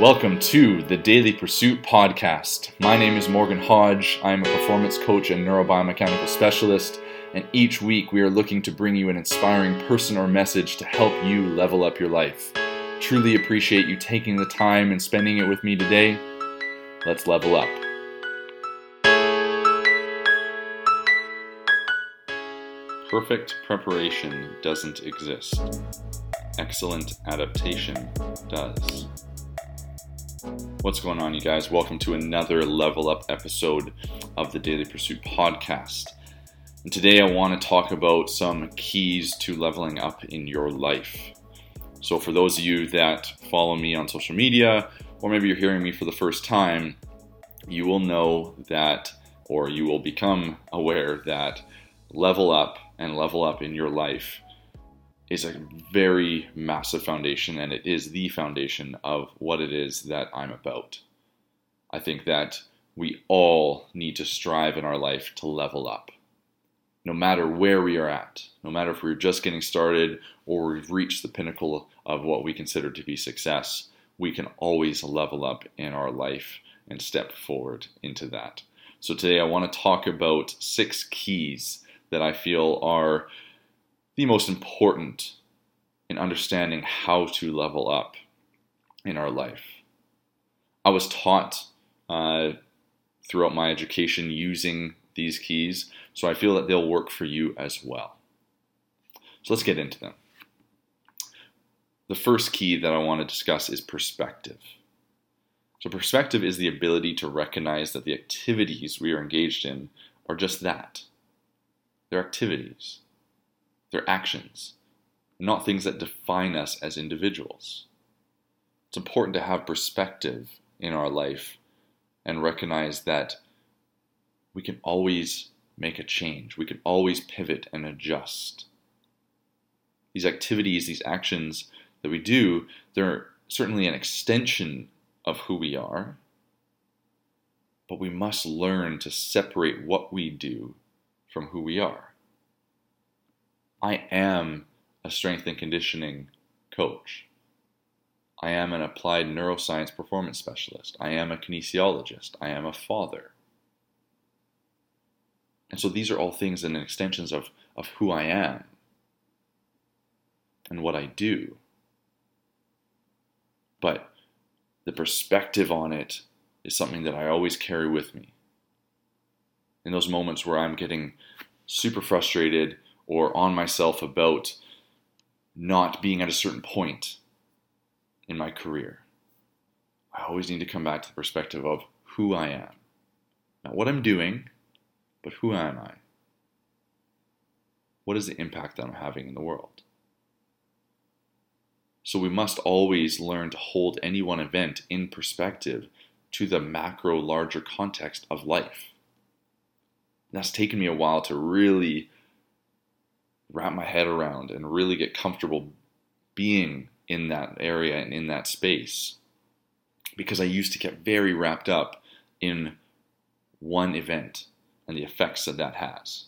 Welcome to the Daily Pursuit podcast. My name is Morgan Hodge. I am a performance coach and neurobiomechanical specialist, and each week we are looking to bring you an inspiring person or message to help you level up your life. Truly appreciate you taking the time and spending it with me today. Let's level up. Perfect preparation doesn't exist. Excellent adaptation does. What's going on, you guys? Welcome to another level up episode of the Daily Pursuit podcast. And today I want to talk about some keys to leveling up in your life. So, for those of you that follow me on social media, or maybe you're hearing me for the first time, you will know that, or you will become aware that level up and level up in your life is a very massive foundation and it is the foundation of what it is that I'm about. I think that we all need to strive in our life to level up. No matter where we are at, no matter if we're just getting started or we've reached the pinnacle of what we consider to be success, we can always level up in our life and step forward into that. So today I want to talk about six keys that I feel are the most important in understanding how to level up in our life. I was taught uh, throughout my education using these keys, so I feel that they'll work for you as well. So let's get into them. The first key that I want to discuss is perspective. So, perspective is the ability to recognize that the activities we are engaged in are just that they're activities. They're actions, not things that define us as individuals. It's important to have perspective in our life and recognize that we can always make a change. We can always pivot and adjust. These activities, these actions that we do, they're certainly an extension of who we are, but we must learn to separate what we do from who we are. I am a strength and conditioning coach. I am an applied neuroscience performance specialist. I am a kinesiologist. I am a father. And so these are all things and extensions of, of who I am and what I do. But the perspective on it is something that I always carry with me. In those moments where I'm getting super frustrated or on myself about not being at a certain point in my career. I always need to come back to the perspective of who I am. Not what I'm doing, but who am I? What is the impact that I'm having in the world? So we must always learn to hold any one event in perspective to the macro, larger context of life. that's taken me a while to really wrap my head around and really get comfortable being in that area and in that space because I used to get very wrapped up in one event and the effects that that has.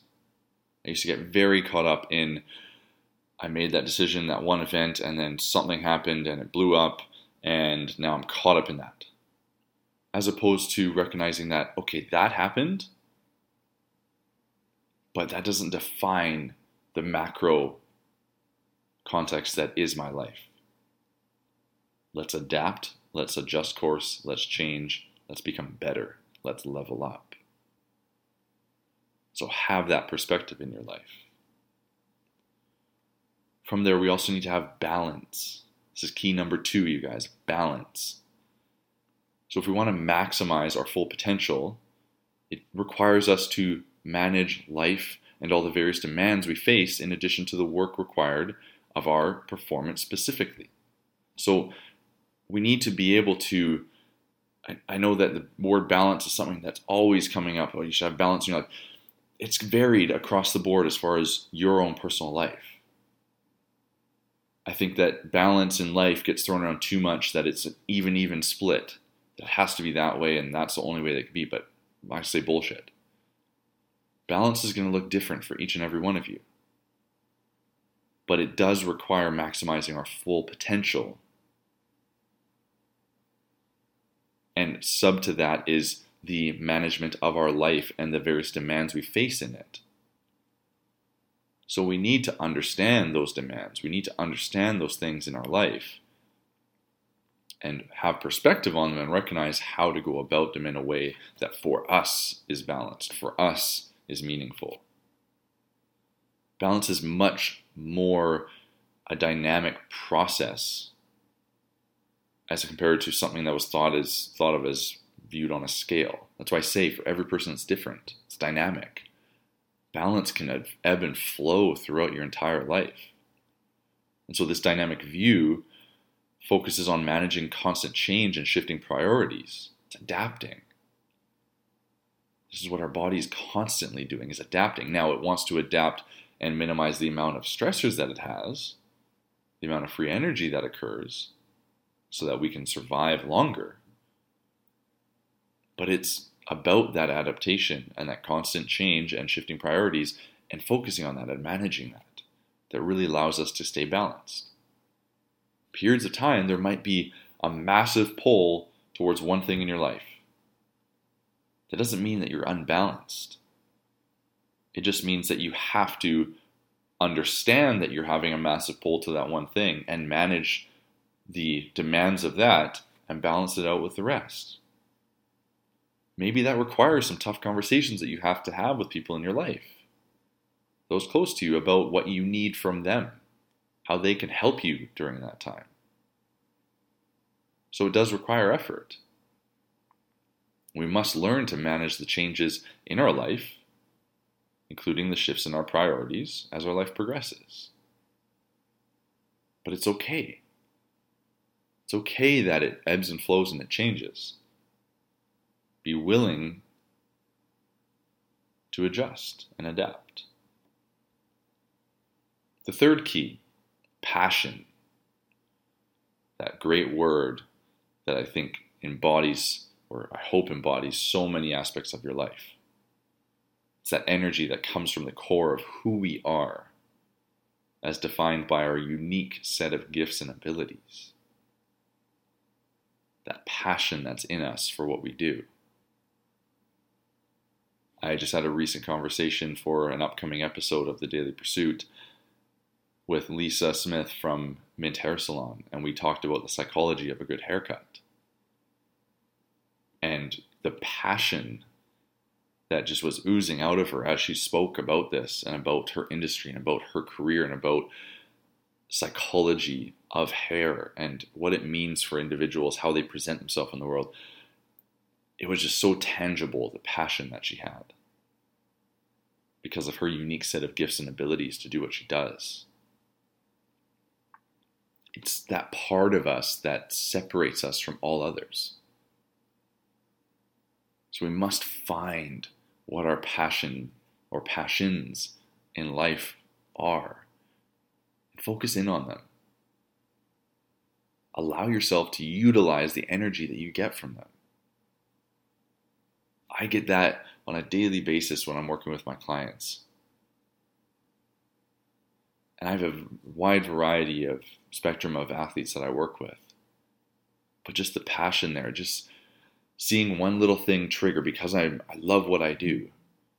I used to get very caught up in I made that decision, that one event, and then something happened and it blew up, and now I'm caught up in that. As opposed to recognizing that, okay, that happened, but that doesn't define the macro context that is my life. Let's adapt, let's adjust course, let's change, let's become better, let's level up. So have that perspective in your life. From there, we also need to have balance. This is key number two, you guys balance. So, if we want to maximize our full potential, it requires us to manage life and all the various demands we face in addition to the work required of our performance specifically. So we need to be able to. I, I know that the word balance is something that's always coming up. Oh, you should have balance in your life. It's varied across the board as far as your own personal life. I think that balance in life gets thrown around too much that it's an even, even split. It has to be that way, and that's the only way that can be. But I say bullshit. Balance is going to look different for each and every one of you. But it does require maximizing our full potential And sub to that is the management of our life and the various demands we face in it. So we need to understand those demands. We need to understand those things in our life and have perspective on them and recognize how to go about them in a way that for us is balanced, for us is meaningful. Balance is much more a dynamic process as compared to something that was thought as thought of as viewed on a scale. That's why I say for every person it's different. It's dynamic. Balance can ebb and flow throughout your entire life. And so this dynamic view focuses on managing constant change and shifting priorities. It's adapting. This is what our body is constantly doing is adapting. Now it wants to adapt and minimize the amount of stressors that it has, the amount of free energy that occurs, so that we can survive longer. But it's about that adaptation and that constant change and shifting priorities and focusing on that and managing that that really allows us to stay balanced. Periods of time, there might be a massive pull towards one thing in your life. That doesn't mean that you're unbalanced. It just means that you have to understand that you're having a massive pull to that one thing and manage the demands of that and balance it out with the rest. Maybe that requires some tough conversations that you have to have with people in your life, those close to you, about what you need from them, how they can help you during that time. So it does require effort. We must learn to manage the changes in our life including the shifts in our priorities as our life progresses. But it's okay. It's okay that it ebbs and flows and it changes. Be willing to adjust and adapt. The third key, passion. That great word that I think embodies, or I hope embodies, so many aspects of your life. It's that energy that comes from the core of who we are, as defined by our unique set of gifts and abilities. That passion that's in us for what we do. I just had a recent conversation for an upcoming episode of The Daily Pursuit with Lisa Smith from Mint Hair Salon, and we talked about the psychology of a good haircut. And the passion that just was oozing out of her as she spoke about this and about her industry and about her career and about psychology of hair and what it means for individuals, how they present themselves in the world. It was just so tangible, the passion that she had, because of her unique set of gifts and abilities to do what she does. It's that part of us that separates us from all others. So we must find what our passion or passions in life are. Focus in on them. Allow yourself to utilize the energy that you get from them. I get that on a daily basis when I'm working with my clients. And I have a wide variety of spectrum of athletes that I work with. But just the passion there, just seeing one little thing trigger because I, I love what I do.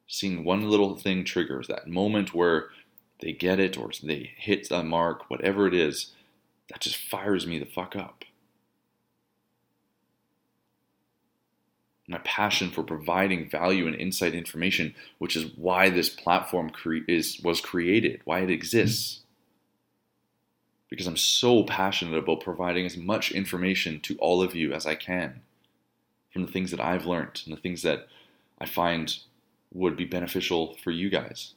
Seeing one little thing triggers that moment where they get it or they hit the mark, whatever it is, that just fires me the fuck up. My passion for providing value and insight information, which is why this platform cre- is was created, why it exists. Because I'm so passionate about providing as much information to all of you as I can from the things that I've learned and the things that I find would be beneficial for you guys.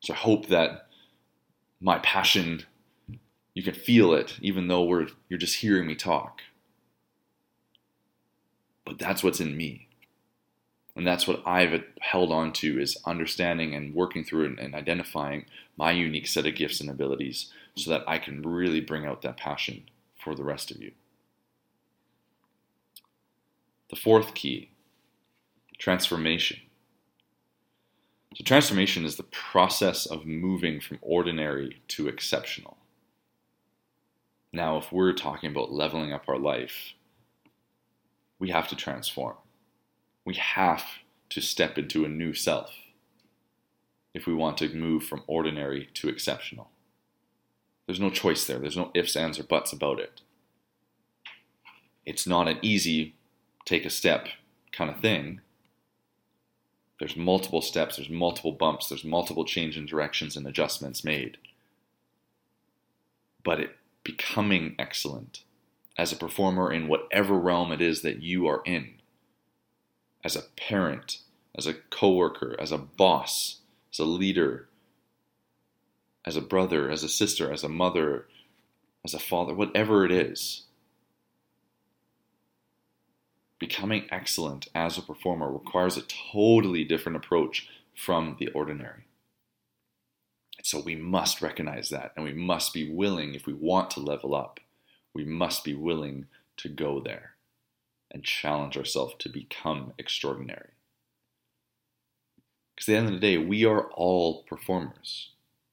So I hope that my passion, you can feel it, even though we're, you're just hearing me talk. But that's what's in me. And that's what I've held on to is understanding and working through and, and identifying my unique set of gifts and abilities so that I can really bring out that passion for the rest of you. The fourth key transformation. So, transformation is the process of moving from ordinary to exceptional. Now, if we're talking about leveling up our life, we have to transform. We have to step into a new self if we want to move from ordinary to exceptional. There's no choice there. There's no ifs, ands, or buts about it. It's not an easy take a step kind of thing. There's multiple steps, there's multiple bumps, there's multiple change in directions and adjustments made. But it becoming excellent as a performer in whatever realm it is that you are in, as a parent, as a coworker, as a boss, as a leader, as a brother, as a sister, as a mother, as a father, whatever it is. Becoming excellent as a performer requires a totally different approach from the ordinary. So we must recognize that and we must be willing, if we want to level up, we must be willing to go there and challenge ourselves to become extraordinary. Because at the end of the day, we are all performers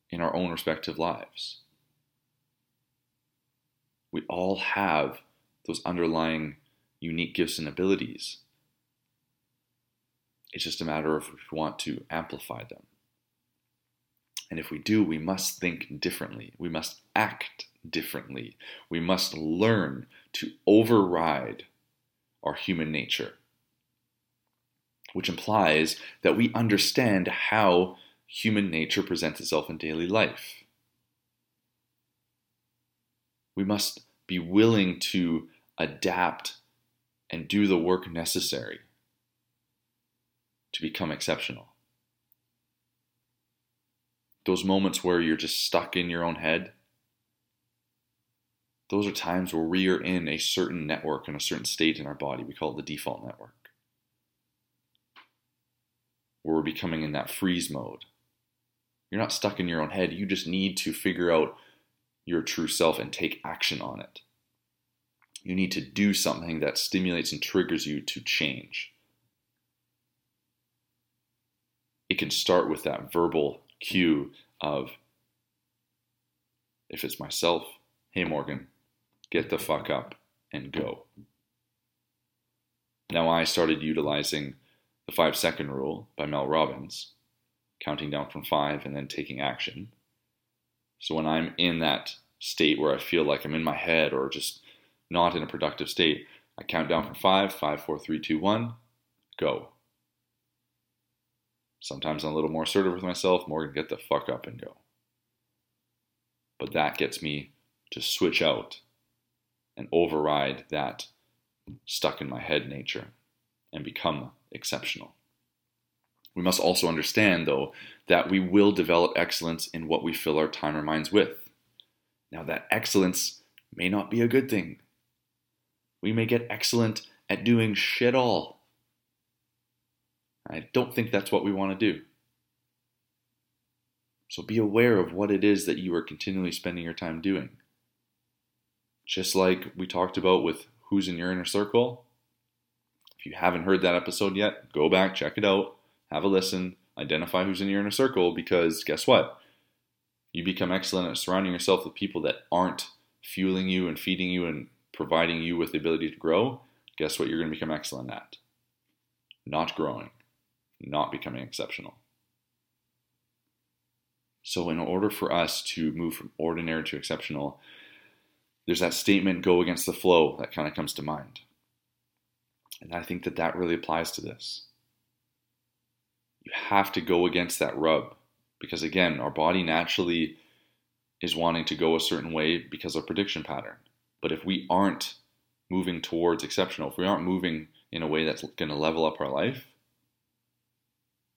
in our own respective lives. We all have those underlying unique gifts and abilities. It's just a matter of if we want to amplify them. And if we do, we must think differently. We must act differently. We must learn to override our human nature which implies that we understand how human nature presents itself in daily life. We must be willing to adapt and do the work necessary to become exceptional. Those moments where you're just stuck in your own head, those are times where we are in a certain network and a certain state in our body. We call it the default network where we're becoming in that freeze mode. You're not stuck in your own head. You just need to figure out your true self and take action on it. You need to do something that stimulates and triggers you to change. It can start with that verbal cue of, if it's myself, hey Morgan, get the fuck up and go. Now I started utilizing the Five Second Rule by Mel Robbins, counting down from five and then taking action. So when I'm in that state where I feel like I'm in my head or just not in a productive state, I count down from five, five, four, three, two, one, go. Sometimes I'm a little more assertive with myself, Morgan, get the fuck up and go. But that gets me to switch out and override that stuck in my head nature and become exceptional. We must also understand, though, that we will develop excellence in what we fill our time or minds with. Now, that excellence may not be a good thing. We may get excellent at doing shit all. I don't think that's what we want to do. So be aware of what it is that you are continually spending your time doing. Just like we talked about with who's in your inner circle, if you haven't heard that episode yet, go back, check it out, have a listen, identify who's in your inner circle because guess what? You become excellent at surrounding yourself with people that aren't fueling you and feeding you and providing you with the ability to grow. Guess what you're going to become excellent at? Not growing, not becoming exceptional. So, in order for us to move from ordinary to exceptional, there's that statement, go against the flow, that kind of comes to mind. And I think that that really applies to this. You have to go against that rub because, again, our body naturally is wanting to go a certain way because of prediction pattern. But if we aren't moving towards exceptional, if we aren't moving in a way that's going to level up our life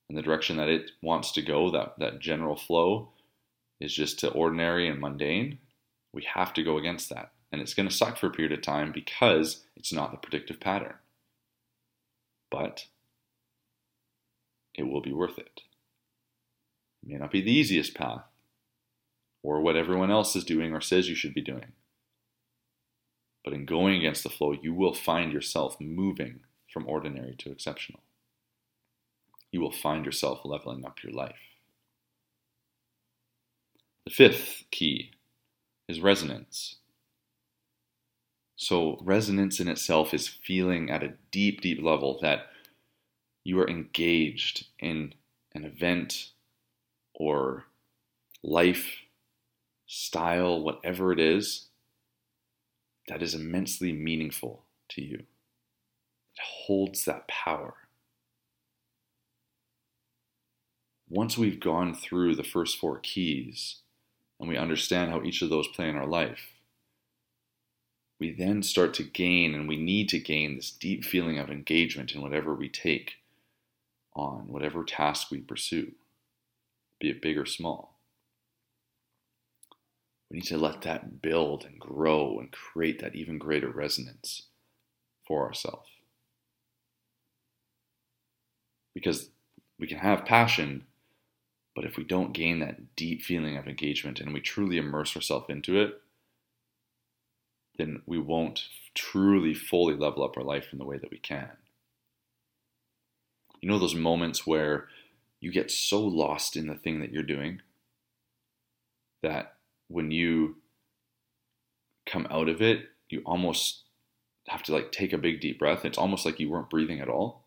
in the direction that it wants to go, that, that general flow is just to ordinary and mundane, we have to go against that. And it's going to suck for a period of time because it's not the predictive pattern but it will be worth it. It may not be the easiest path or what everyone else is doing or says you should be doing. But in going against the flow, you will find yourself moving from ordinary to exceptional. You will find yourself leveling up your life. The fifth key is resonance. So, resonance in itself is feeling at a deep, deep level that you are engaged in an event or life, style, whatever it is, that is immensely meaningful to you. It holds that power. Once we've gone through the first four keys and we understand how each of those play in our life, we then start to gain, and we need to gain this deep feeling of engagement in whatever we take on, whatever task we pursue, be it big or small. We need to let that build and grow and create that even greater resonance for ourselves. Because we can have passion, but if we don't gain that deep feeling of engagement and we truly immerse ourselves into it, then we won't truly fully level up our life in the way that we can. You know those moments where you get so lost in the thing that you're doing that when you come out of it, you almost have to like take a big deep breath. It's almost like you weren't breathing at all.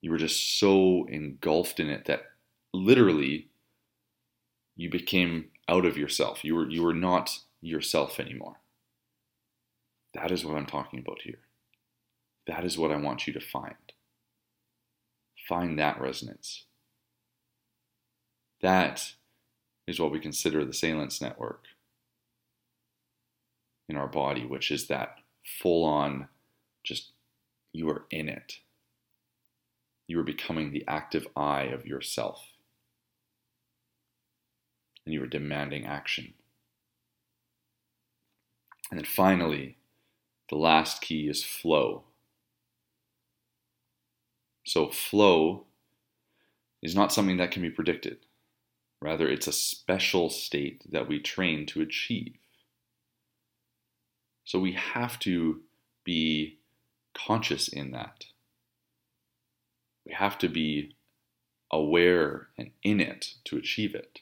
You were just so engulfed in it that literally you became out of yourself. You were you were not yourself anymore. That is what I'm talking about here. That is what I want you to find. Find that resonance. That is what we consider the salience network in our body, which is that full on, just you are in it. You are becoming the active I of yourself. And you are demanding action. And then finally, the last key is flow. So, flow is not something that can be predicted. Rather, it's a special state that we train to achieve. So, we have to be conscious in that. We have to be aware and in it to achieve it.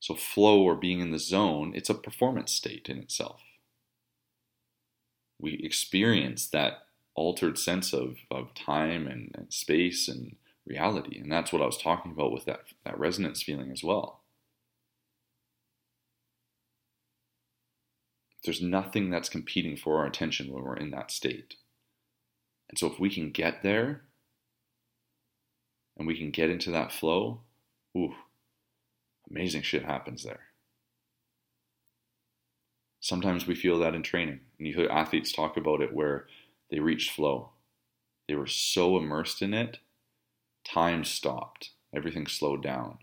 So, flow or being in the zone, it's a performance state in itself we experience that altered sense of, of time and, and space and reality. And that's what I was talking about with that, that resonance feeling as well. There's nothing that's competing for our attention when we're in that state. And so if we can get there and we can get into that flow, ooh, amazing shit happens there. Sometimes we feel that in training. And you hear athletes talk about it where they reached flow. They were so immersed in it, time stopped. Everything slowed down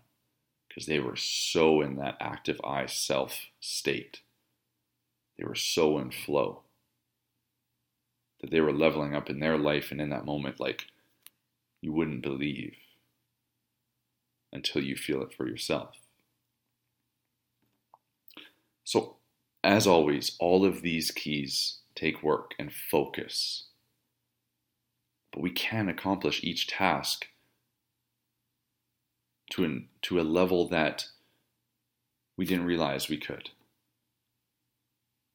because they were so in that active I self state. They were so in flow that they were leveling up in their life and in that moment like you wouldn't believe until you feel it for yourself. So as always, all of these keys take work and focus. But we can accomplish each task to, an, to a level that we didn't realize we could.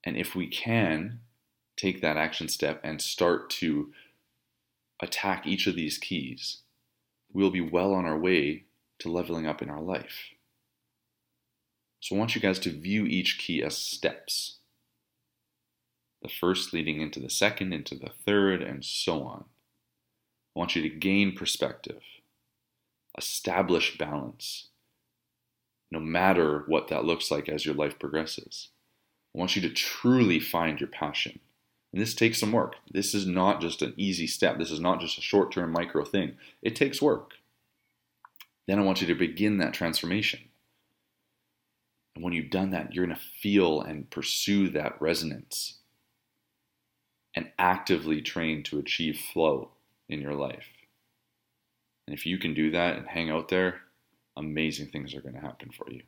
And if we can take that action step and start to attack each of these keys, we'll be well on our way to leveling up in our life. So I want you guys to view each key as steps. The first leading into the second, into the third, and so on. I want you to gain perspective, establish balance, no matter what that looks like as your life progresses. I want you to truly find your passion. And this takes some work. This is not just an easy step. This is not just a short term micro thing. It takes work. Then I want you to begin that transformation. And when you've done that, you're going to feel and pursue that resonance and actively train to achieve flow in your life. And if you can do that and hang out there, amazing things are going to happen for you.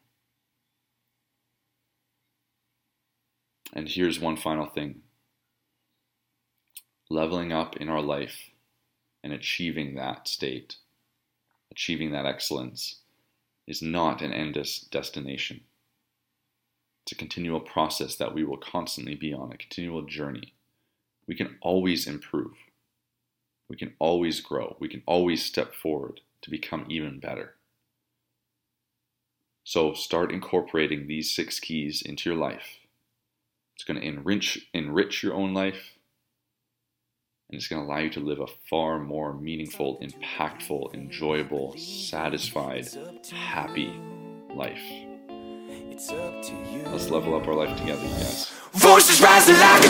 And here's one final thing leveling up in our life and achieving that state, achieving that excellence, is not an end destination. It's a continual process that we will constantly be on, a continual journey. We can always improve. We can always grow. We can always step forward to become even better. So start incorporating these six keys into your life. It's going to enrich, enrich your own life, and it's going to allow you to live a far more meaningful, impactful, enjoyable, satisfied, happy life. Let's level up our life together, you guys. Voices rising like